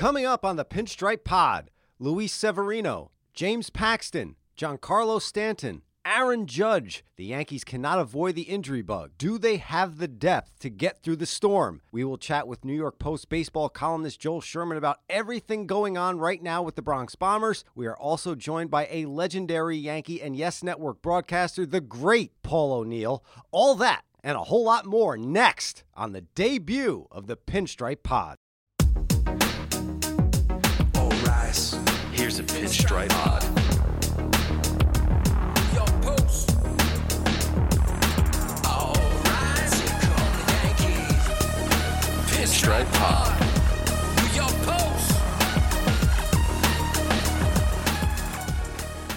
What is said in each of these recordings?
Coming up on the Pinstripe Pod, Luis Severino, James Paxton, Giancarlo Stanton, Aaron Judge. The Yankees cannot avoid the injury bug. Do they have the depth to get through the storm? We will chat with New York Post baseball columnist Joel Sherman about everything going on right now with the Bronx Bombers. We are also joined by a legendary Yankee and Yes Network broadcaster, the great Paul O'Neill. All that and a whole lot more next on the debut of the Pinstripe Pod. Here's a pinstripe pod. All rise. Here come Yankees. Pinstripe pod. New York Post.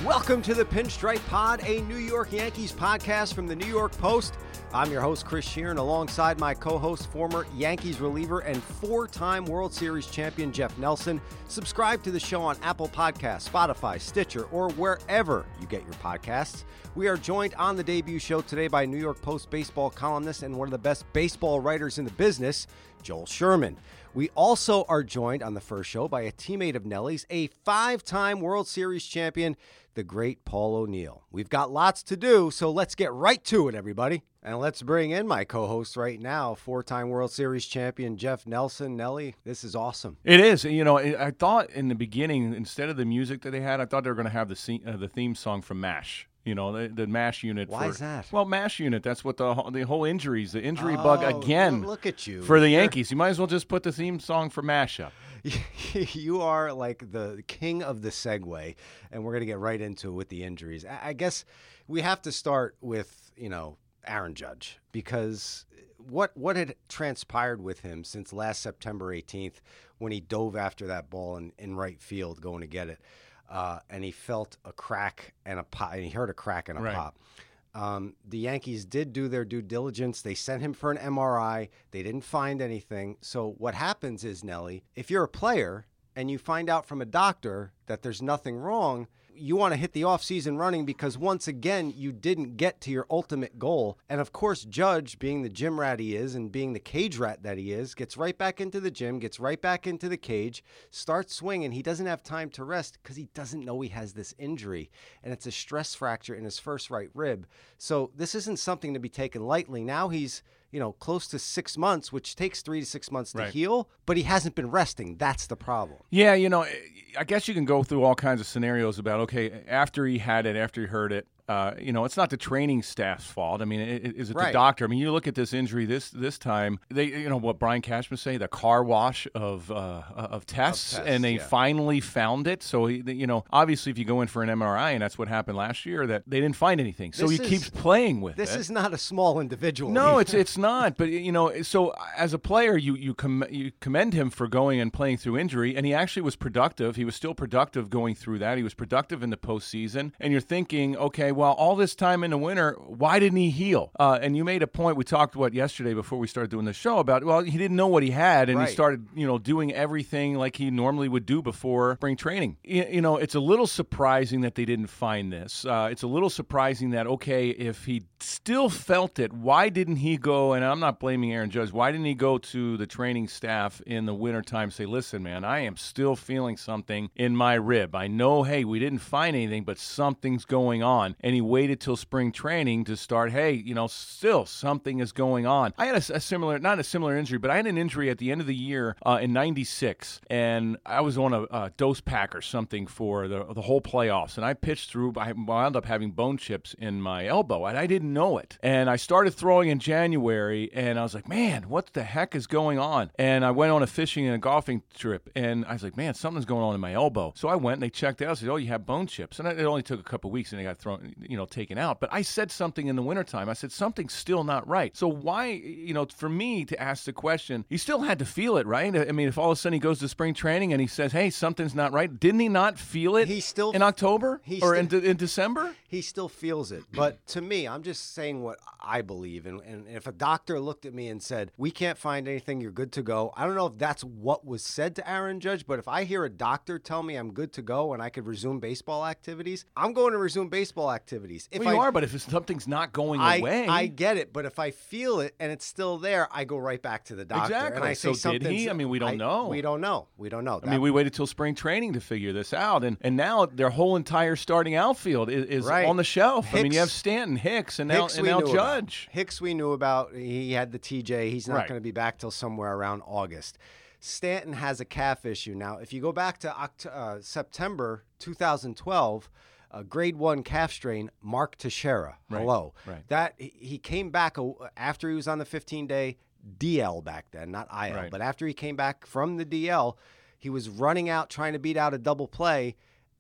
Welcome to the Pinstripe Pod, a New York Yankees podcast from the New York Post. I'm your host, Chris Shearn, alongside my co host, former Yankees reliever and four time World Series champion Jeff Nelson. Subscribe to the show on Apple Podcasts, Spotify, Stitcher, or wherever you get your podcasts. We are joined on the debut show today by New York Post baseball columnist and one of the best baseball writers in the business, Joel Sherman. We also are joined on the first show by a teammate of Nellie's, a five time World Series champion, the great Paul O'Neill. We've got lots to do, so let's get right to it, everybody. And let's bring in my co host right now, four time World Series champion Jeff Nelson. Nellie, this is awesome. It is. You know, I thought in the beginning, instead of the music that they had, I thought they were going to have uh, the theme song from MASH. You know, the, the MASH unit. Why for, is that? Well, MASH unit. That's what the whole- the whole injuries, the injury bug Oh, again. Look at you. for the Yankees. You might as well just put the theme song for MASH up. you are like the king of the segue, and we're going to get right into it with the injuries. I I guess we have to start with you know Aaron Judge because what what had transpired with him since last September 18th when he dove after that ball in, in right field going to get it, uh, and he felt a crack and a pop, and he heard a crack and a Right. pop. Um, the Yankees did do their due diligence. They sent him for an MRI. They didn't find anything. So what happens is, Nelly, if you're a player and you find out from a doctor that there's nothing wrong, you want to hit the offseason running because once again, you didn't get to your ultimate goal. And of course, Judge, being the gym rat he is and being the cage rat that he is, gets right back into the gym, gets right back into the cage, starts swinging. He doesn't have time to rest because he doesn't know he has this injury. And it's a stress fracture in his first right rib. So this isn't something to be taken lightly. Now he's you know, close to six months, which takes three to six months to Right. heal, but he hasn't been resting. That's the problem. Yeah, you know, I guess you can go through all kinds of scenarios about okay, after he had it, after he heard it. Uh, you know, it's not the training staff's fault. I mean, is it Right. the doctor? I mean, you look at this injury this this time. They, you know, what Brian Cashman say, the car wash of uh, of tests, tests, and they yeah. finally found it. So, you know, obviously, if you go in for an MRI, and that's what happened last year, that they didn't find anything. So This he is- keeps playing with it. This it. is not a small individual. No, it's it's not. But you know, so as a player, you you com- you commend him for going and playing through injury, and he actually was productive. He was still productive going through that. He was productive in the postseason, and you're thinking, okay, well, all this time in the winter, why didn't he heal? Uh, and you made a point. We talked what yesterday before we started doing the show about. Well, he didn't know what he had, and Right. he started you know doing everything like he normally would do before spring training. You, you know, it's a little surprising that they didn't find this. Uh, it's a little surprising that okay, if he still felt it, why didn't he go? And I'm not blaming Aaron Judge. Why didn't he go to the training staff in the wintertime and say, "Listen, man, I am still feeling something in my rib. I know, hey, we didn't find anything, but something's going on." And he waited till spring training to start. Hey, you know, still something is going on. I had a, a similar, not a similar injury, but I had an injury at the end of the year uh, in '96, and I was on a, a dose pack or something for the the whole playoffs, and I pitched through. I wound up having bone chips in my elbow, and I didn't know it. And I started throwing in January, and I was like, "Man, what the heck is going on?" And I went on a fishing and a golfing trip, and I was like, "Man, something's going on in my elbow." So I went and they checked it out. I said, "Oh, you have bone chips," and it only took a couple weeks, and they got thrown, you know, taken out. But I said something in the wintertime. I said something's still not right. So why, you know, for me to ask the question, he still had to feel it, right? I mean, if all of a sudden he goes to spring training and he says, "Hey, something's not right," didn't he not feel it? He still- in October he or sti- in, in December. he still feels it. But to me, I'm just saying what I believe. And, and if a doctor looked at me and said, We can't find anything, you're good to go, I don't know if that's what was said to Aaron Judge, but if I hear a doctor tell me I'm good to go and I could resume baseball activities, I'm going to resume baseball activities. If well, you I, are, but if something's not going I, away. I get it, but if I feel it and it's still there, I go right back to the doctor. And Exactly. I say So did he? I mean, we don't know. We don't know. We don't know. I mean, we waited till spring training to figure this out, and and now their whole entire starting outfield is, is Right. on the shelf. I mean, you have Stanton, Hicks, and now Hicks and now Judge. About. Hicks we knew about. He had the TJ. He's not Right. going to be back till somewhere around August. Stanton has a calf issue now. If you go back to Oct- uh, September 2012, a grade one calf strain, Mark Teixeira. Right, Hello. right. That he came back after he was on the 15 day DL back then, not IL. Right. But after he came back from the DL, he was running out trying to beat out a double play.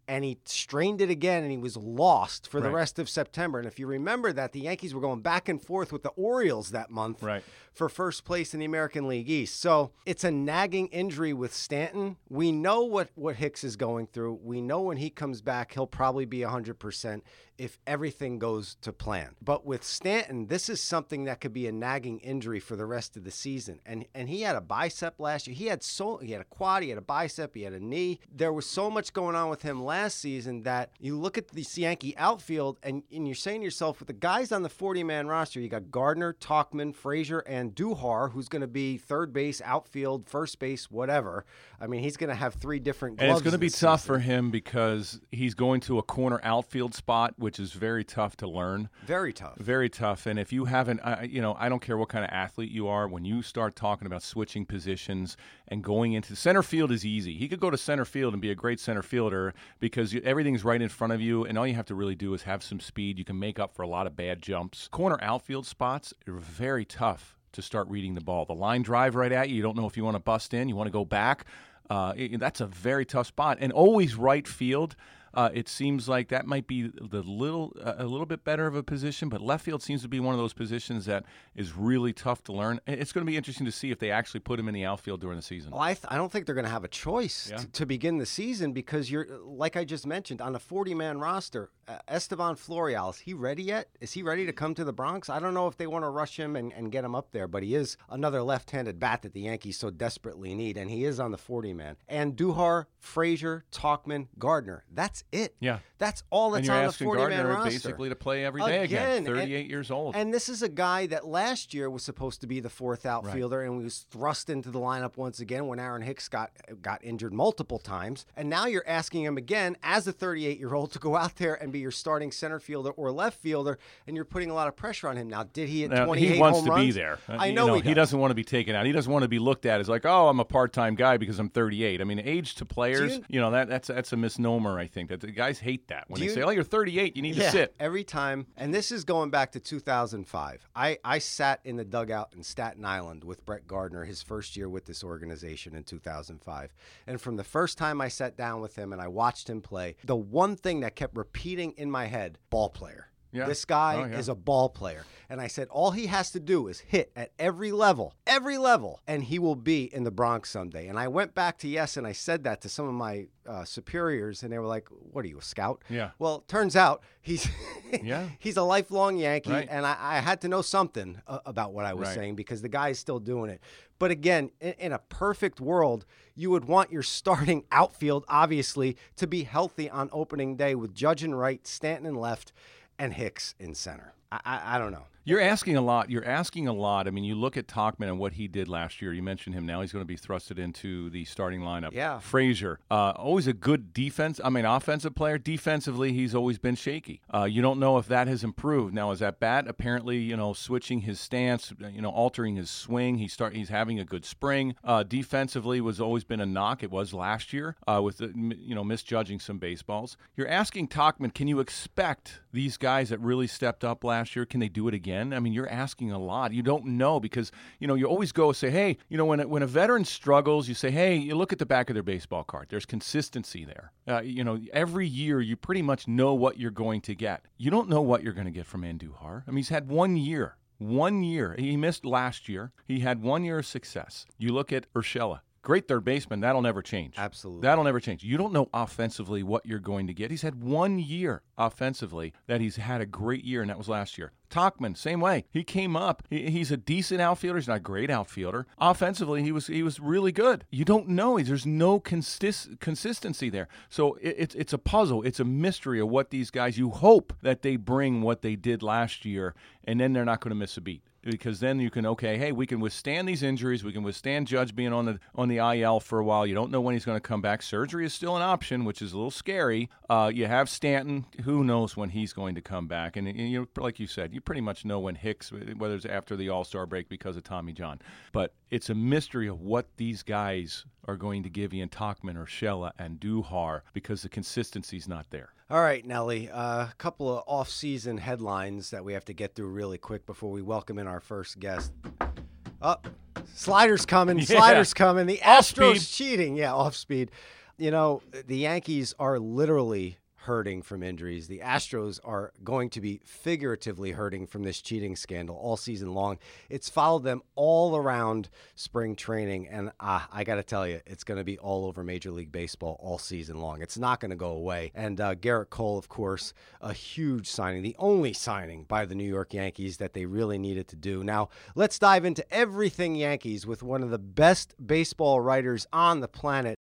And he strained it again, and he was lost for the rest of September. And if you remember that, the Yankees were going back and forth with the Orioles that month Right. for first place in the American League East. So it's a nagging injury with Stanton. We know what, what Hicks is going through. We know when he comes back, he'll probably be 100% if everything goes to plan. But with Stanton, this is something that could be a nagging injury for the rest of the season. And and he had a bicep last year. He had so he had a quad, he had a bicep, he had a knee. There was so much going on with him last season that you look at the Yankee outfield and, and you're saying to yourself, with the guys on the 40 man roster, you got Gardner, Tauchman, Frazier, Andujar, who's going to be third base, outfield, first base, whatever. I mean, he's going to have three different. And it's going to be tough season. for him because he's going to a corner outfield spot, which is very tough to learn. Very tough. Very tough. And if you haven't, I, you know, I don't care what kind of athlete you are, when you start talking about switching positions and going into center field is easy. He could go to center field and be a great center fielder because you, everything's right in front of you, and all you have to really do is have some speed. You can make up for a lot of bad jumps. Corner outfield spots are very tough to start reading the ball. The line drive right at you, you don't know if you want to bust in, you want to go back. Uh, it- that's a very tough spot, and always right field. Uh, it seems like that might be the little a little bit better of a position, but left field seems to be one of those positions that is really tough to learn. It's going to be interesting to see if they actually put him in the outfield during the season. Well, I, th- I don't think they're going to have a choice Yeah. t- to begin the season because you're, like I just mentioned, on a 40 man roster. Uh, Esteban Florial, is he ready yet? Is he ready to come to the Bronx? I don't know if they want to rush him and, and get him up there, but he is another left handed bat that the Yankees so desperately need, and he is on the 40 man. Andujar, Frazier, Tauchman, Gardner. That's it. Yeah. That's all that's and you're on the asking 40 man roster. basically to play every day again. and- 38 years old. And this is a guy that last year was supposed to be the fourth outfielder and he was thrust into the lineup once again when Aaron Hicks got got injured multiple times. And now you're asking him again as a 38 year old to go out there and be your starting center fielder or left fielder, and you're putting a lot of pressure on him. Now, did he Now, 28 he wants to be there. Uh, I you know, he, does. not want to be taken out. He doesn't want to be looked at as like, oh, I'm a part-time guy because I'm 38. I mean, age to players, you- you, know, that that's that's a misnomer. I think that the guys hate that when Do they you- say, oh, you're 38, you need Yeah, to sit. every time. And this is going back to 2005. I, I sat in the dugout in Staten Island with Brett Gardner his first year with this organization in 2005. And from the first time I sat down with him and I watched him play, the one thing that kept repeating in my head ball player. Yeah. This guy Oh, yeah. is a ball player. And I said, all he has to do is hit at every level, every level, and he will be in the Bronx someday. And I went back to Yes and I said that to some of my uh, superiors, and they were like, What are you, a scout? Yeah. Well, turns out he's Yeah. he's a lifelong Yankee, Right. and I, I had to know something uh, about what I was Right. saying because the guy is still doing it. But again, in, in a perfect world, you would want your starting outfield, obviously, to be healthy on opening day with Judge and right, Stanton and left, and Hicks in center. I, I, I don't know. You're asking a lot. You're asking a lot. I mean, you look at Tauchman and what he did last year. You mentioned him. Now he's going to be thrusted into the starting lineup. Yeah. Frazier, uh, always a good defense. I mean, offensive player. Defensively, he's always been shaky. Uh, you don't know if that has improved. Now, is that bat apparently, you know, switching his stance, you know, altering his swing? He start. He's having a good spring. Uh, defensively was always been a knock. It was last year uh, with the, you know misjudging some baseballs. You're asking Tauchman, can you expect these guys that really stepped up last year? Can they do it again? I mean, you're asking a lot. You don't know because you know you always go say, hey, you know, when a, when a veteran struggles, you say, hey, you look at the back of their baseball card. There's consistency there. Uh, you know, every year you pretty much know what you're going to get. You don't know what you're going to get from Andujar. I mean, he's had one year. One year. He missed last year. He had one year of success. You look at Urshela. Great third baseman. That'll never change. Absolutely. That'll never change. You don't know offensively what you're going to get. He's had one year offensively that he's had a great year, and that was last year. Tauchman, same way. He came up. He, he's a decent outfielder. He's not a great outfielder. Offensively, he was he was really good. You don't know. There's no consist, consistency there. So it, it's it's a puzzle. It's a mystery of what these guys. You hope that they bring what they did last year, and then they're not going to miss a beat because then you can okay, hey, we can withstand these injuries. We can withstand Judge being on the on the IL for a while. You don't know when he's going to come back. Surgery is still an option, which is a little scary. Uh, you have Stanton. Who knows when he's going to come back? And, and you like you said, you pretty much know when Hicks, whether it's after the All Star break because of Tommy John. But it's a mystery of what these guys are going to give Ian Tauchman or Urshela Andujar because the consistency's not there. All right, Nelly. A uh, couple of off-season headlines that we have to get through really quick before we welcome in our first guest. Up, oh, sliders coming. Yeah. Sliders coming. The Astros cheating. Yeah, off speed. You know, the Yankees are literally hurting from injuries. The Astros are going to be figuratively hurting from this cheating scandal all season long. It's followed them all around spring training, and uh, I got to tell you, it's going to be all over Major League Baseball all season long. It's not going to go away. And uh, Gerrit Cole, of course, a huge signing, the only signing by the New York Yankees that they really needed to do. Now, let's dive into everything Yankees with one of the best baseball writers on the planet.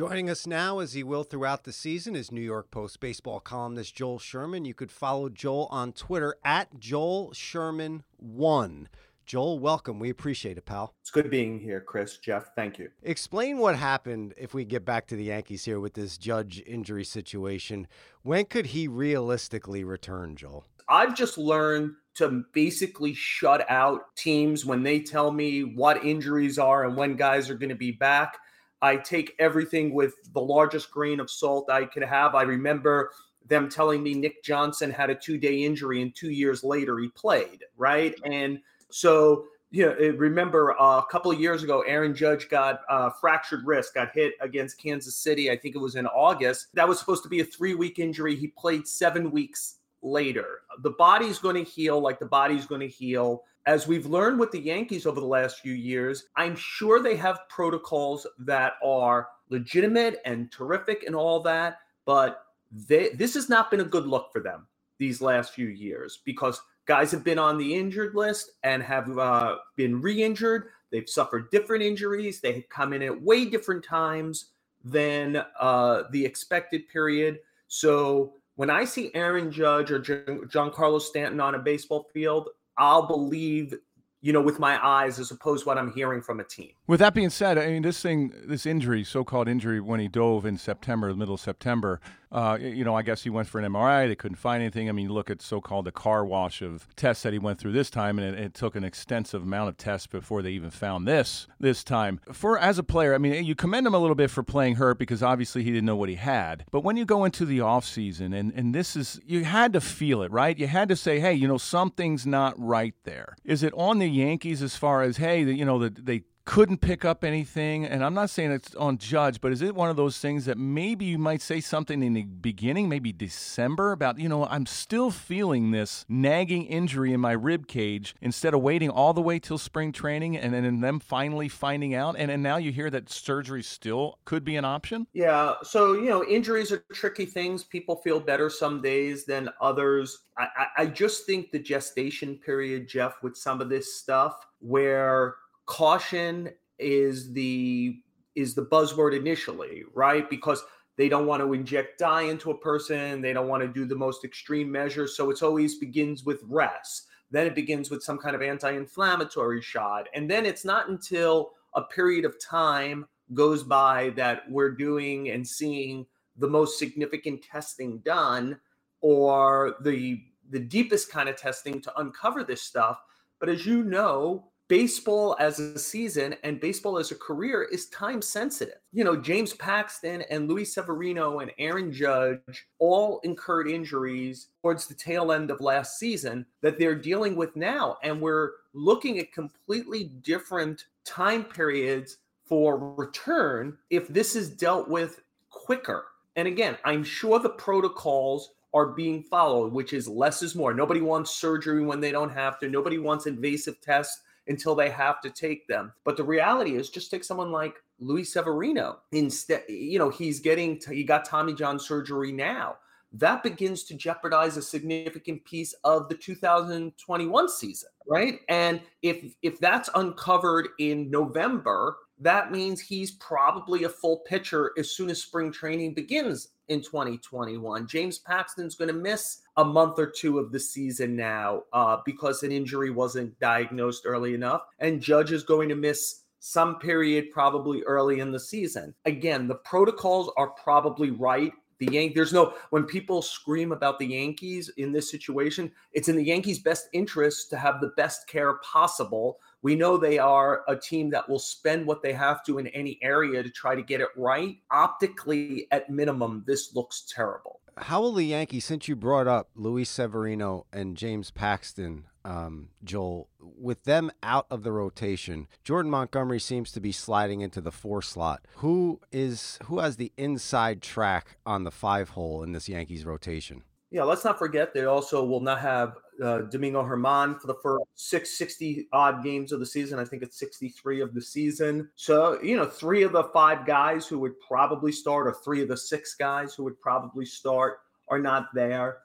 Joining us now, as he will throughout the season, is New York Post baseball columnist Joel Sherman. You could follow Joel on Twitter at Joel Sherman1. Joel, welcome. We appreciate it, pal. It's good being here, Chris, Jeff. Thank you. Explain what happened if we get back to the Yankees here with this judge injury situation. When could he realistically return, Joel? I've just learned to basically shut out teams when they tell me what injuries are and when guys are going to be back. I take everything with the largest grain of salt I could have. I remember them telling me Nick Johnson had a two day injury and two years later he played, right? And so, you know, remember uh, a couple of years ago, Aaron Judge got uh, fractured wrist, got hit against Kansas City. I think it was in August. That was supposed to be a three week injury. He played seven weeks later. The body's going to heal like the body's going to heal. As we've learned with the Yankees over the last few years, I'm sure they have protocols that are legitimate and terrific and all that, but they, this has not been a good look for them these last few years because guys have been on the injured list and have uh, been re injured. They've suffered different injuries. They have come in at way different times than uh, the expected period. So when I see Aaron Judge or Giancarlo Stanton on a baseball field, I'll believe, you know, with my eyes as opposed to what I'm hearing from a team. With that being said, I mean, this thing, this injury, so-called injury, when he dove in September, middle of September, uh, you know, I guess he went for an MRI. They couldn't find anything. I mean, look at so-called the car wash of tests that he went through this time, and it, it, took an extensive amount of tests before they even found this this time. For as a player, I mean, you commend him a little bit for playing hurt because obviously he didn't know what he had. But when you go into the off season, and and this is you had to feel it, right? You had to say, hey, you know, something's not right there. Is it on the Yankees as far as hey, you know, the, they couldn't pick up anything. And I'm not saying it's on Judge, but is it one of those things that maybe you might say something in the beginning, maybe December, about, you know, I'm still feeling this nagging injury in my rib cage instead of waiting all the way till spring training and then them finally finding out. And, and now you hear that surgery still could be an option? Yeah. So, you know, injuries are tricky things. People feel better some days than others. I, I, I just think the gestation period, Jeff, with some of this stuff, where caution is the is the buzzword initially, right? Because they don't want to inject dye into a person, they don't want to do the most extreme measures, so it's always begins with rest. Then it begins with some kind of anti-inflammatory shot, and then it's not until a period of time goes by that we're doing and seeing the most significant testing done or the the deepest kind of testing to uncover this stuff. But as you know, baseball as a season and baseball as a career is time sensitive. You know, James Paxton and Luis Severino and Aaron Judge all incurred injuries towards the tail end of last season that they're dealing with now. And we're looking at completely different time periods for return if this is dealt with quicker. And again, I'm sure the protocols are being followed, which is less is more. Nobody wants surgery when they don't have to. Nobody wants invasive tests until they have to take them. But the reality is just take someone like Luis Severino. Instead, you know, he's getting, to, he got Tommy John surgery now. That begins to jeopardize a significant piece of the 2021 season, right? And if if that's uncovered in November, that means he's probably a full pitcher as soon as spring training begins in 2021. James Paxton's going to miss a month or two of the season now uh, because an injury wasn't diagnosed early enough, and Judge is going to miss some period probably early in the season. Again, the protocols are probably right. The Yankees, there's no when people scream about the Yankees in this situation, it's in the Yankees' best interest to have the best care possible. We know they are a team that will spend what they have to in any area to try to get it right. Optically, at minimum, this looks terrible. How will the Yankees, since you brought up Luis Severino and James Paxton, um, Joel, with them out of the rotation, Jordan Montgomery seems to be sliding into the four slot. Who is who has the inside track on the five hole in this Yankees rotation? Yeah, let's not forget they also will not have uh, Domingo Germán for the first six sixty odd games of the season. I think it's 63 of the season. So, you know, three of the five guys who would probably start, or three of the six guys who would probably start, are not there.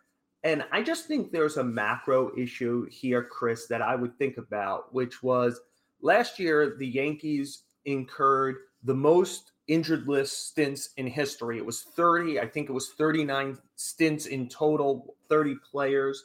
And I just think there's a macro issue here, Chris, that I would think about, which was last year, the Yankees incurred the most injured list stints in history. It was 30, I think it was 39 stints in total, 30 players.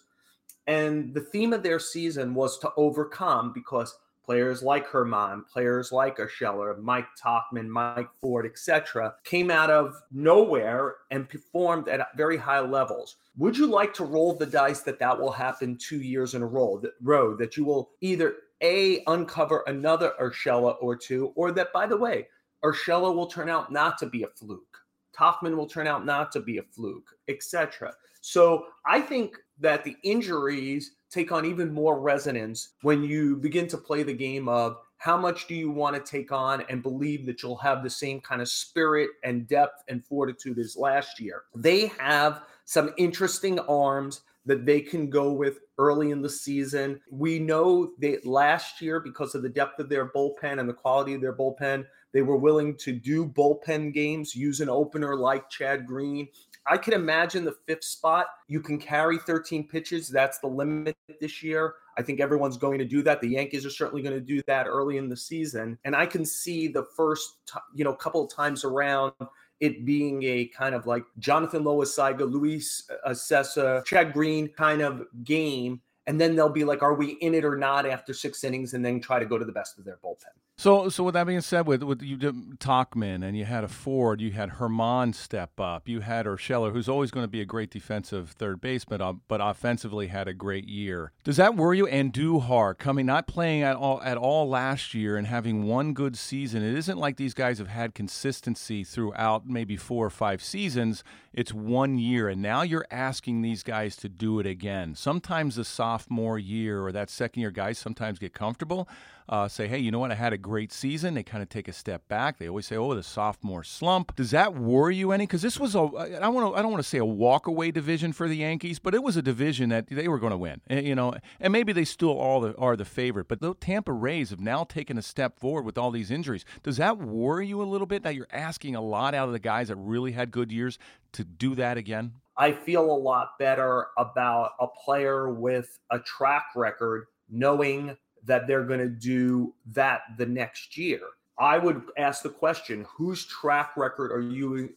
And the theme of their season was to overcome because players like Germán, players like Urshela, Mike Tauchman, Mike Ford, etc., came out of nowhere and performed at very high levels. Would you like to roll the dice that that will happen two years in a row, that, row, that you will either A, uncover another Urshela or two, or that, by the way, Urshela will turn out not to be a fluke. Tauchman will turn out not to be a fluke, etc. So I think that the injuries take on even more resonance when you begin to play the game of how much do you want to take on and believe that you'll have the same kind of spirit and depth and fortitude as last year. They have some interesting arms that they can go with early in the season. We know that last year, because of the depth of their bullpen and the quality of their bullpen, they were willing to do bullpen games, use an opener like Chad Green. I can imagine the fifth spot. You can carry 13 pitches. That's the limit this year. I think everyone's going to do that. The Yankees are certainly going to do that early in the season. And I can see the first, you know, couple of times around it being a kind of like Jonathan Loáisiga, Luis Cessa, Chad Green kind of game. And then they'll be like, are we in it or not after six innings? And then try to go to the best of their bullpen. So, so with that being said, with with you did Tauchman and you had a Ford, you had Germán step up, you had Urshela, who's always going to be a great defensive third baseman, uh, but offensively had a great year. Does that worry you? Andujar coming, not playing at all at all last year and having one good season. It isn't like these guys have had consistency throughout maybe four or five seasons. It's one year, and now you're asking these guys to do it again. Sometimes the sophomore year or that second year guys sometimes get comfortable uh, say, hey, you know what? I had a great season. They kind of take a step back. They always say, oh, the sophomore slump. Does that worry you any? Because this was a I want to I don't want to say a walkaway division for the Yankees, but it was a division that they were going to win. And, you know, and maybe they still all the, are the favorite. But the Tampa Rays have now taken a step forward with all these injuries. Does that worry you a little bit that you're asking a lot out of the guys that really had good years to do that again? I feel a lot better about a player with a track record knowing that they're going to do that the next year. I would ask the question whose track record are you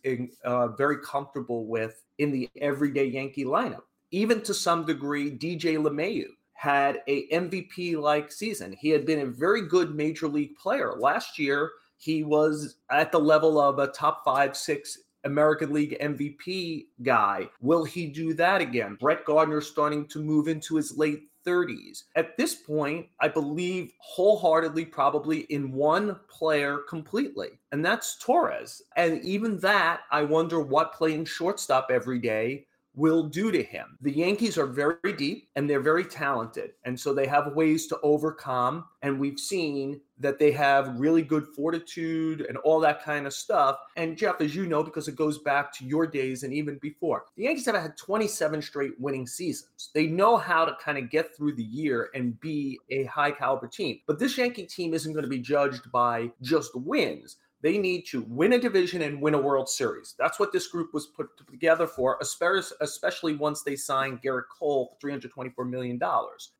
uh, very comfortable with in the everyday Yankee lineup? Even to some degree, DJ LeMahieu had a MVP like season. He had been a very good major league player. Last year, he was at the level of a top five, six American League MVP guy. Will he do that again? Brett Gardner starting to move into his late 30s. At this point, I believe wholeheartedly, probably in one player completely, and that's Torres. And even that, I wonder what playing shortstop every day will do to him. The Yankees are very deep and they're very talented. And so they have ways to overcome. And we've seen that they have really good fortitude and all that kind of stuff. And Jeff, as you know, because it goes back to your days and even before, the Yankees have had 27 straight winning seasons. They know how to kind of get through the year and be a high caliber team. But this Yankee team isn't going to be judged by just wins. They need to win a division and win a World Series. That's what this group was put together for, especially once they signed Gerrit Cole for $324 million.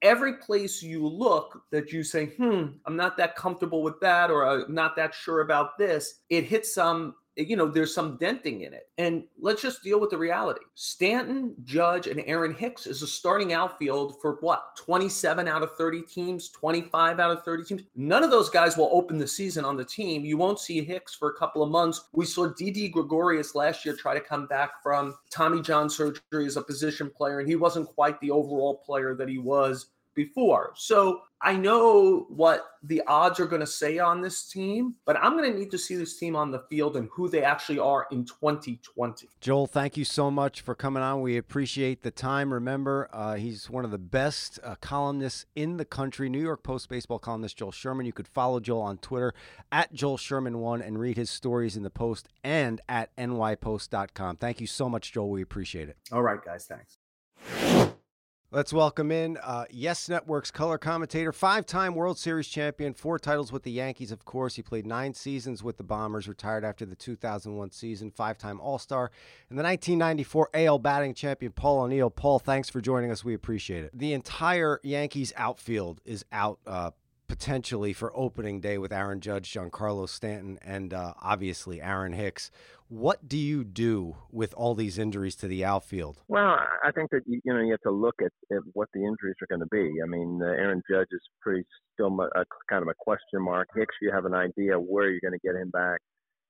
Every place you look that you say, hmm, I'm not that comfortable with that, or I'm not that sure about this, it hits some Eh, you know, there's some denting in it. And let's just deal with the reality. Stanton, Judge, and Aaron Hicks is a starting outfield for what? 27 out of 30 teams, 25 out of 30 teams. None of those guys will open the season on the team. You won't see Hicks for a couple of months. We saw Didi Gregorius last year try to come back from Tommy John surgery as a position player, and he wasn't quite the overall player that he was before. So I know what the odds are going to say on this team, but I'm going to need to see this team on the field and who they actually are in 2020. Joel, thank you so much for coming on. We appreciate the time. Remember, uh, he's one of the best uh, columnists in the country, New York Post baseball columnist Joel Sherman. You could follow Joel on Twitter at Joel Sherman1 and read his stories in the Post and at nypost.com. Thank you so much, Joel. We appreciate it. All right, guys. Thanks. Let's welcome in uh, Yes Network's color commentator, five time World Series champion, four titles with the Yankees, of course. He played nine seasons with the Bombers, retired after the 2001 season, five time All Star, and the 1994 AL batting champion, Paul O'Neill. Paul, thanks for joining us. We appreciate it. The entire Yankees outfield is out uh, potentially for opening day with Aaron Judge, Giancarlo Stanton, and uh, obviously Aaron Hicks. What do you do with all these injuries to the outfield? Well, I think that you know you have to look at, at what the injuries are going to be. I mean, uh, Aaron Judge is pretty still a, kind of a question mark. Hicks, you have an idea where you're going to get him back,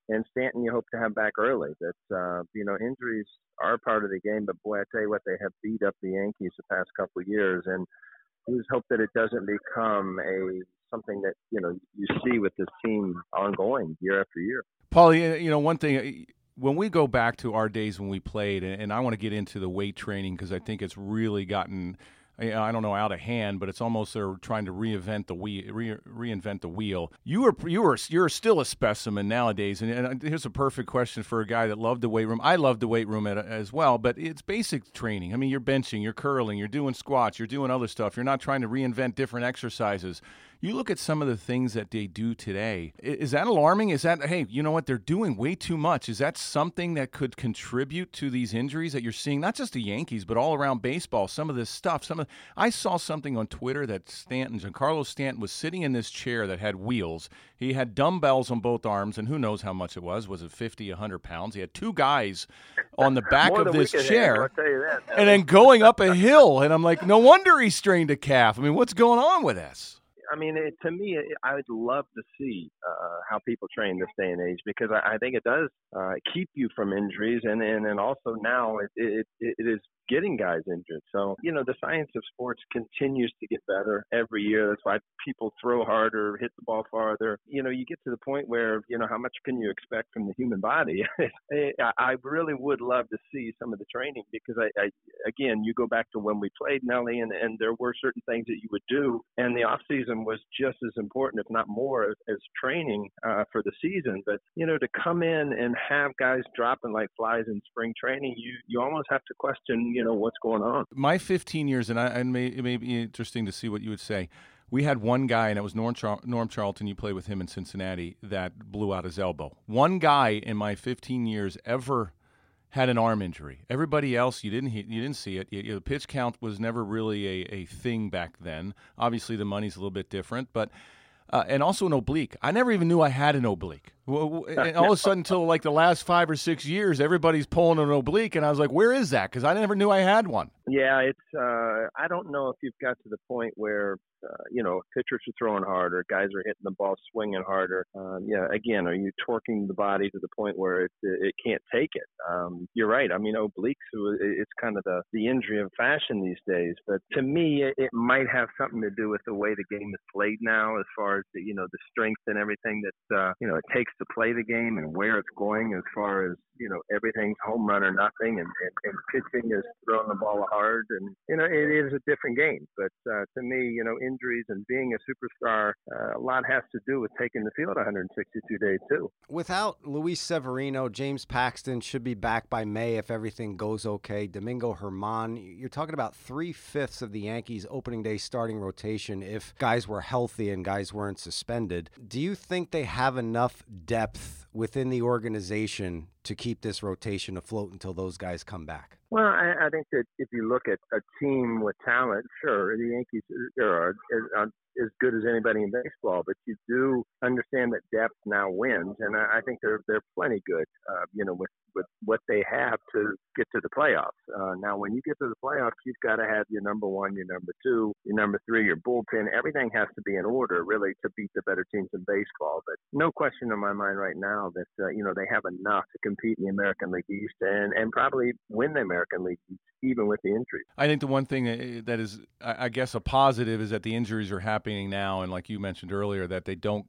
and Stanton, you hope to have back early. That uh, you know injuries are part of the game, but boy, I tell you what, they have beat up the Yankees the past couple of years, and we just hope that it doesn't become a something that you know you see with this team ongoing year after year. Paul, you know, one thing when we go back to our days when we played, and I want to get into the weight training because I think it's really gotten. I don't know out of hand, but it's almost they're trying to reinvent the wheel. Re, reinvent the wheel. You were you were you're still a specimen nowadays, and, and, uh, here's a perfect question for a guy that loved the weight room. I love the weight room at, as well, but it's basic training. I mean, you're benching, you're curling, you're doing squats, you're doing other stuff. You're not trying to reinvent different exercises. You look at some of the things that they do today. Is that alarming? Is that, hey, you know what? They're doing way too much. Is that something that could contribute to these injuries that you're seeing, not just the Yankees, but all around baseball? Some of this stuff. Some of, I saw something on Twitter that Stanton, Giancarlo Stanton, was sitting in this chair that had wheels. He had dumbbells on both arms, and who knows how much it was. Was it 50, 100 pounds? He had two guys on the back of this chair. and then going up a hill. And I'm like, no wonder he strained a calf. I mean, what's going on with this? I mean, it, to me, it, I would love to see uh, how people train this day and age because I, I think it does uh, keep you from injuries, and and, and also now it, it it is getting guys injured. So, you know, the science of sports continues to get better every year. That's why people throw harder, hit the ball farther. You know, you get to the point where, you know, how much can you expect from the human body? I really would love to see some of the training because I, I again, you go back to when we played Nelly and, and there were certain things that you would do and the off season was just as important, if not more, as, training uh, for the season. But, you know, to come in and have guys dropping like flies in spring training, you, you almost have to question, you know what's going on. My 15 years, and I, and may, it may be interesting to see what you would say. We had one guy, and it was Norm, Char- Norm Charlton. You played with him in Cincinnati. That blew out his elbow. One guy in my 15 years ever had an arm injury. Everybody else, you didn't you didn't see it. You, the pitch count was never really a, a thing back then. Obviously, the money's a little bit different, but uh, and also an oblique. I never even knew I had an oblique. And all of a sudden, until like the last five or six years, everybody's pulling an oblique, and I was like, "Where is that?" Because I never knew I had one. Yeah, it's. Uh, I don't know if you've got to the point where uh, you know, pitchers are throwing harder, guys are hitting the ball swinging harder. Um, yeah, again, are you torquing the body to the point where it it can't take it? Um, you're right. I mean, obliques, it's kind of the the injury of fashion these days. But to me, it, it might have something to do with the way the game is played now, as far as the you know the strength and everything that uh, you know it takes to play the game and where it's going as far as you know everything's home run or nothing, and, and, and pitching is throwing the ball hard, and you know it is a different game. But uh, to me, you know, injuries and being a superstar, uh, a lot has to do with taking the field 162 days too. Without Luis Severino, James Paxton should be back by May if everything goes okay. Domingo Germán, you're talking about three fifths of the Yankees' opening day starting rotation if guys were healthy and guys weren't suspended. Do you think they have enough depth within the organization to keep this rotation afloat until those guys come back? Well, I, I think that if you look at a team with talent, sure, the Yankees uh, are, are, are as good as anybody in baseball, but you do understand that depth now wins, and I, I think they're they're plenty good, uh, you know, with with what they have to get to the playoffs. Uh, now, when you get to the playoffs, you've got to have your number one, your number two, your number three, your bullpen. Everything has to be in order, really, to beat the better teams in baseball. But no question in my mind right now that uh, you know they have enough to compete in the American League East and and probably win the American League East, even with the injuries. I think the one thing uh, that is, I guess, a positive is that the injuries are happening now, and like you mentioned earlier, that they don't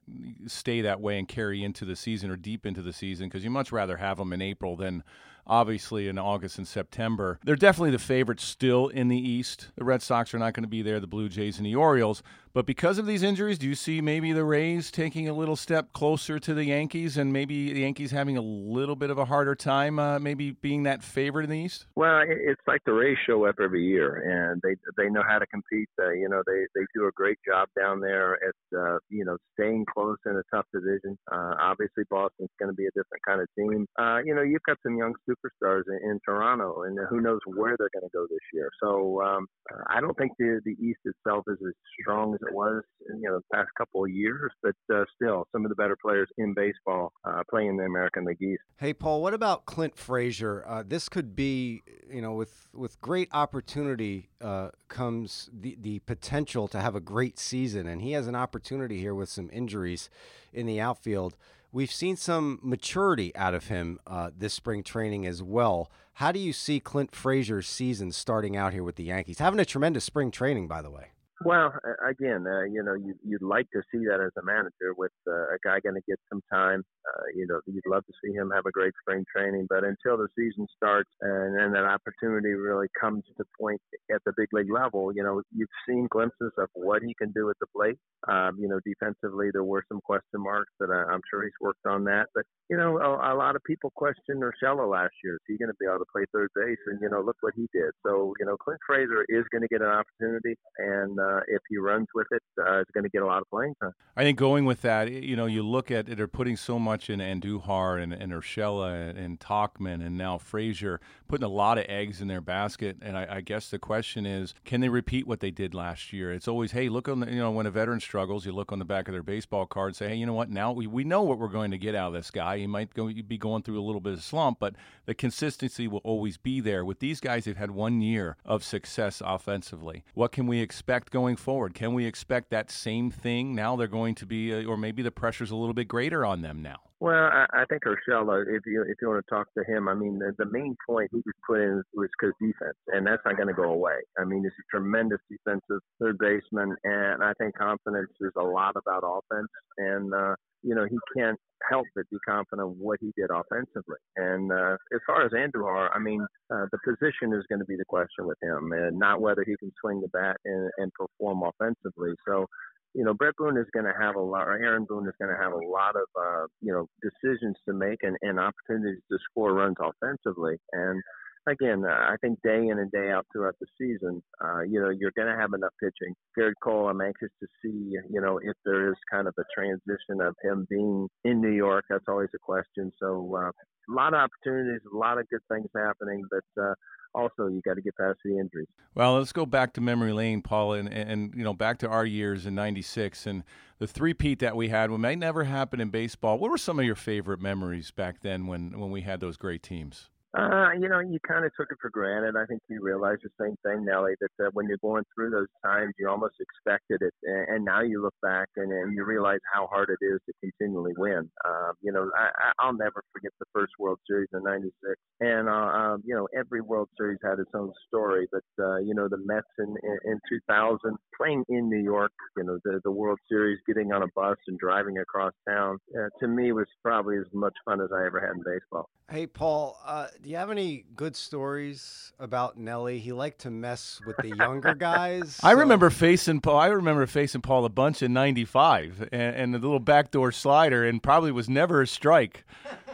stay that way and carry into the season or deep into the season because you much rather have them in April than obviously in August and September. They're definitely the favorites still in the East. The Red Sox are not going to be there, the Blue Jays and the Orioles. But because of these injuries, do you see maybe the Rays taking a little step closer to the Yankees and maybe the Yankees having a little bit of a harder time, uh, maybe being that favorite in the East? Well, it's like the Rays show up every year, and they they know how to compete. Uh, you know, they they do a great job down there at uh, you know staying close in a tough division. Uh, obviously, Boston's going to be a different kind of team. Uh, you know, you've got some young superstars in, in Toronto, and who knows where they're going to go this year. So um, I don't think the the East itself is as strong as it was in you know the past couple of years, but uh, still some of the better players in baseball uh, playing in the American League East. Hey, Paul, what about Clint Frazier? Uh, this could be, you know, with with great opportunity uh, comes the the potential to have a great season, and he has an opportunity here with some injuries in the outfield. We've seen some maturity out of him uh, this spring training as well. How do you see Clint Frazier's season starting out here with the Yankees? Having a tremendous spring training, by the way. Well, again, uh, you know, you, you'd like to see that as a manager with uh, a guy going to get some time. Uh, you know, you'd love to see him have a great spring training, but until the season starts and then that opportunity really comes to the point at the big league level, you know, you've seen glimpses of what he can do at the plate. Um, you know, defensively, there were some question marks, but I, I'm sure he's worked on that. But you know, a, a lot of people questioned Urshela last year. Is he going to be able to play third base? And you know, look what he did. So you know, Clint Frazier is going to get an opportunity, and uh, if he runs with it, uh, is going to get a lot of playing time. I think going with that, you know, you look at it, they're putting so much in Andujar and, and Urshela and, and Tauchman and now Frazier, putting a lot of eggs in their basket. And I, I, guess the question is, can they repeat what they did last year? It's always, hey, look on the, you know, when a veteran struggles, you look on the back of their baseball card and say, hey, you know what? Now we, we know what we're going to get out of this guy. He might go, be going through a little bit of slump, but the consistency will always be there. With these guys, they've had one year of success offensively. What can we expect going forward? Can we expect that same thing? Now they're going to be, uh, or maybe the pressure's a little bit greater on them now. Well, I, I think Urshela, if you if you want to talk to him, I mean the, the main point he was put in was because defense, and that's not going to go away. I mean, he's a tremendous defensive third baseman, and I think confidence is a lot about offense, and uh, you know he can't help but be confident of what he did offensively. And uh, as far as Andujar, I mean, uh, the position is going to be the question with him, and not whether he can swing the bat and, and perform offensively. So you know, Bret Boone is going to have a lot, or Aaron Boone is going to have a lot of, uh, you know, decisions to make and, and opportunities to score runs offensively. And again, uh, I think day in and day out throughout the season, uh, you know, you're going to have enough pitching. Gerrit Cole, I'm anxious to see, you know, if there is kind of a transition of him being in New York. That's always a question. So uh, a lot of opportunities, a lot of good things happening, but uh, also you got to get past the injuries. Well, let's go back to memory lane, Paul, and, and you know back to our years in '96 and the three-peat that we had. When may never happen in baseball. What were some of your favorite memories back then when when we had those great teams? Uh, you know, you kind of took it for granted. I think you realize the same thing, Nelly, that uh, when you're going through those times, you almost expected it. And, and now you look back and, and you realize how hard it is to continually win. Uh, you know, I, I'll never forget the first World Series in 96. And, uh, um, you know, every World Series had its own story. But, uh, you know, the Mets in, in, in 2000, playing in New York, you know, the, the World Series, getting on a bus and driving across town, uh, to me was probably as much fun as I ever had in baseball. Hey, Paul, uh, do you have any good stories about Nelly? He liked to mess with the younger guys. I so- remember facing Paul. I remember facing Paul a bunch in '95, and, and the little backdoor slider, and probably was never a strike,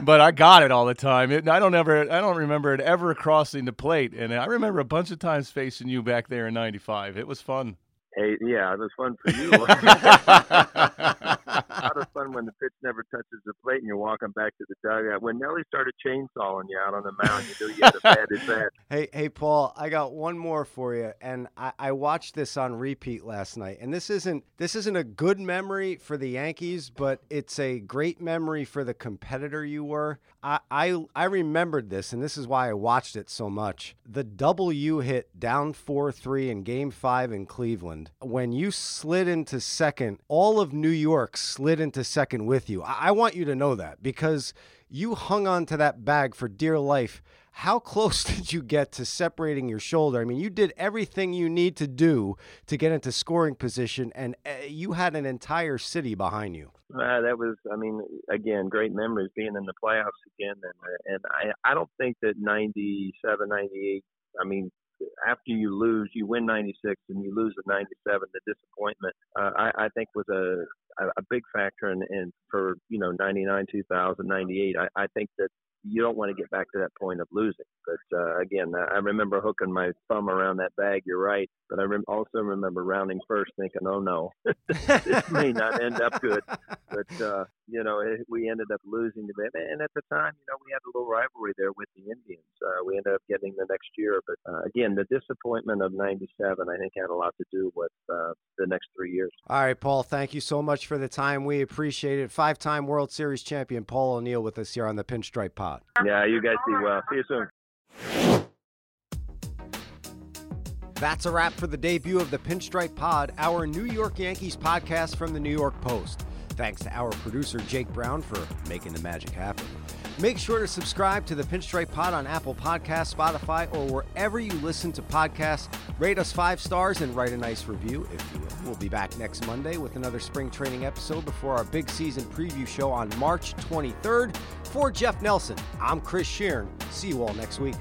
but I got it all the time. It, I don't ever, I don't remember it ever crossing the plate, and I remember a bunch of times facing you back there in '95. It was fun. Hey, yeah, it was fun for you. a lot of fun when the pitch never touches the plate and you're walking back to the dugout. When Nelly started chainsawing you out on the mound, you knew you had a bad at bat. Hey, hey, Paul, I got one more for you, and I, I watched this on repeat last night. And this isn't this isn't a good memory for the Yankees, but it's a great memory for the competitor you were. I I, I remembered this, and this is why I watched it so much. The double you hit down four three in Game Five in Cleveland, when you slid into second, all of New York slid into second with you. I, I want you to know that because you hung on to that bag for dear life. How close did you get to separating your shoulder? I mean, you did everything you need to do to get into scoring position, and uh, you had an entire city behind you. Uh, that was, I mean, again, great memories being in the playoffs again. And, and I, I don't think that 97, 98, I mean, after you lose, you win 96 and you lose at 97, the disappointment, uh, I, I think was a, a, a big factor in, in for, you know, 99, 2000, 98. I, I think that you don't want to get back to that point of losing. But uh, again, I remember hooking my thumb around that bag. You're right, but I rem- also remember rounding first, thinking, "Oh no, this may not end up good." But uh, you know, it, we ended up losing to them. And at the time, you know, we had a little rivalry there with the Indians. Uh, we ended up getting the next year, but uh, again, the disappointment of '97, I think, had a lot to do with uh, the next three years. All right, Paul, thank you so much for the time. We appreciate it. Five time World Series champion Paul O'Neill with us here on the Pinstripe Pod. Yeah, you guys be well. See you soon. That's a wrap for the debut of the Pinstripe Pod, our New York Yankees podcast from the New York Post. Thanks to our producer, Jake Brown, for making the magic happen. Make sure to subscribe to the Pinstripe Pod on Apple Podcasts, Spotify, or wherever you listen to podcasts. Rate us five stars and write a nice review if you will. We'll be back next Monday with another spring training episode before our big season preview show on March 23rd. For Jeff Nelson, I'm Chris Shearn. See you all next week.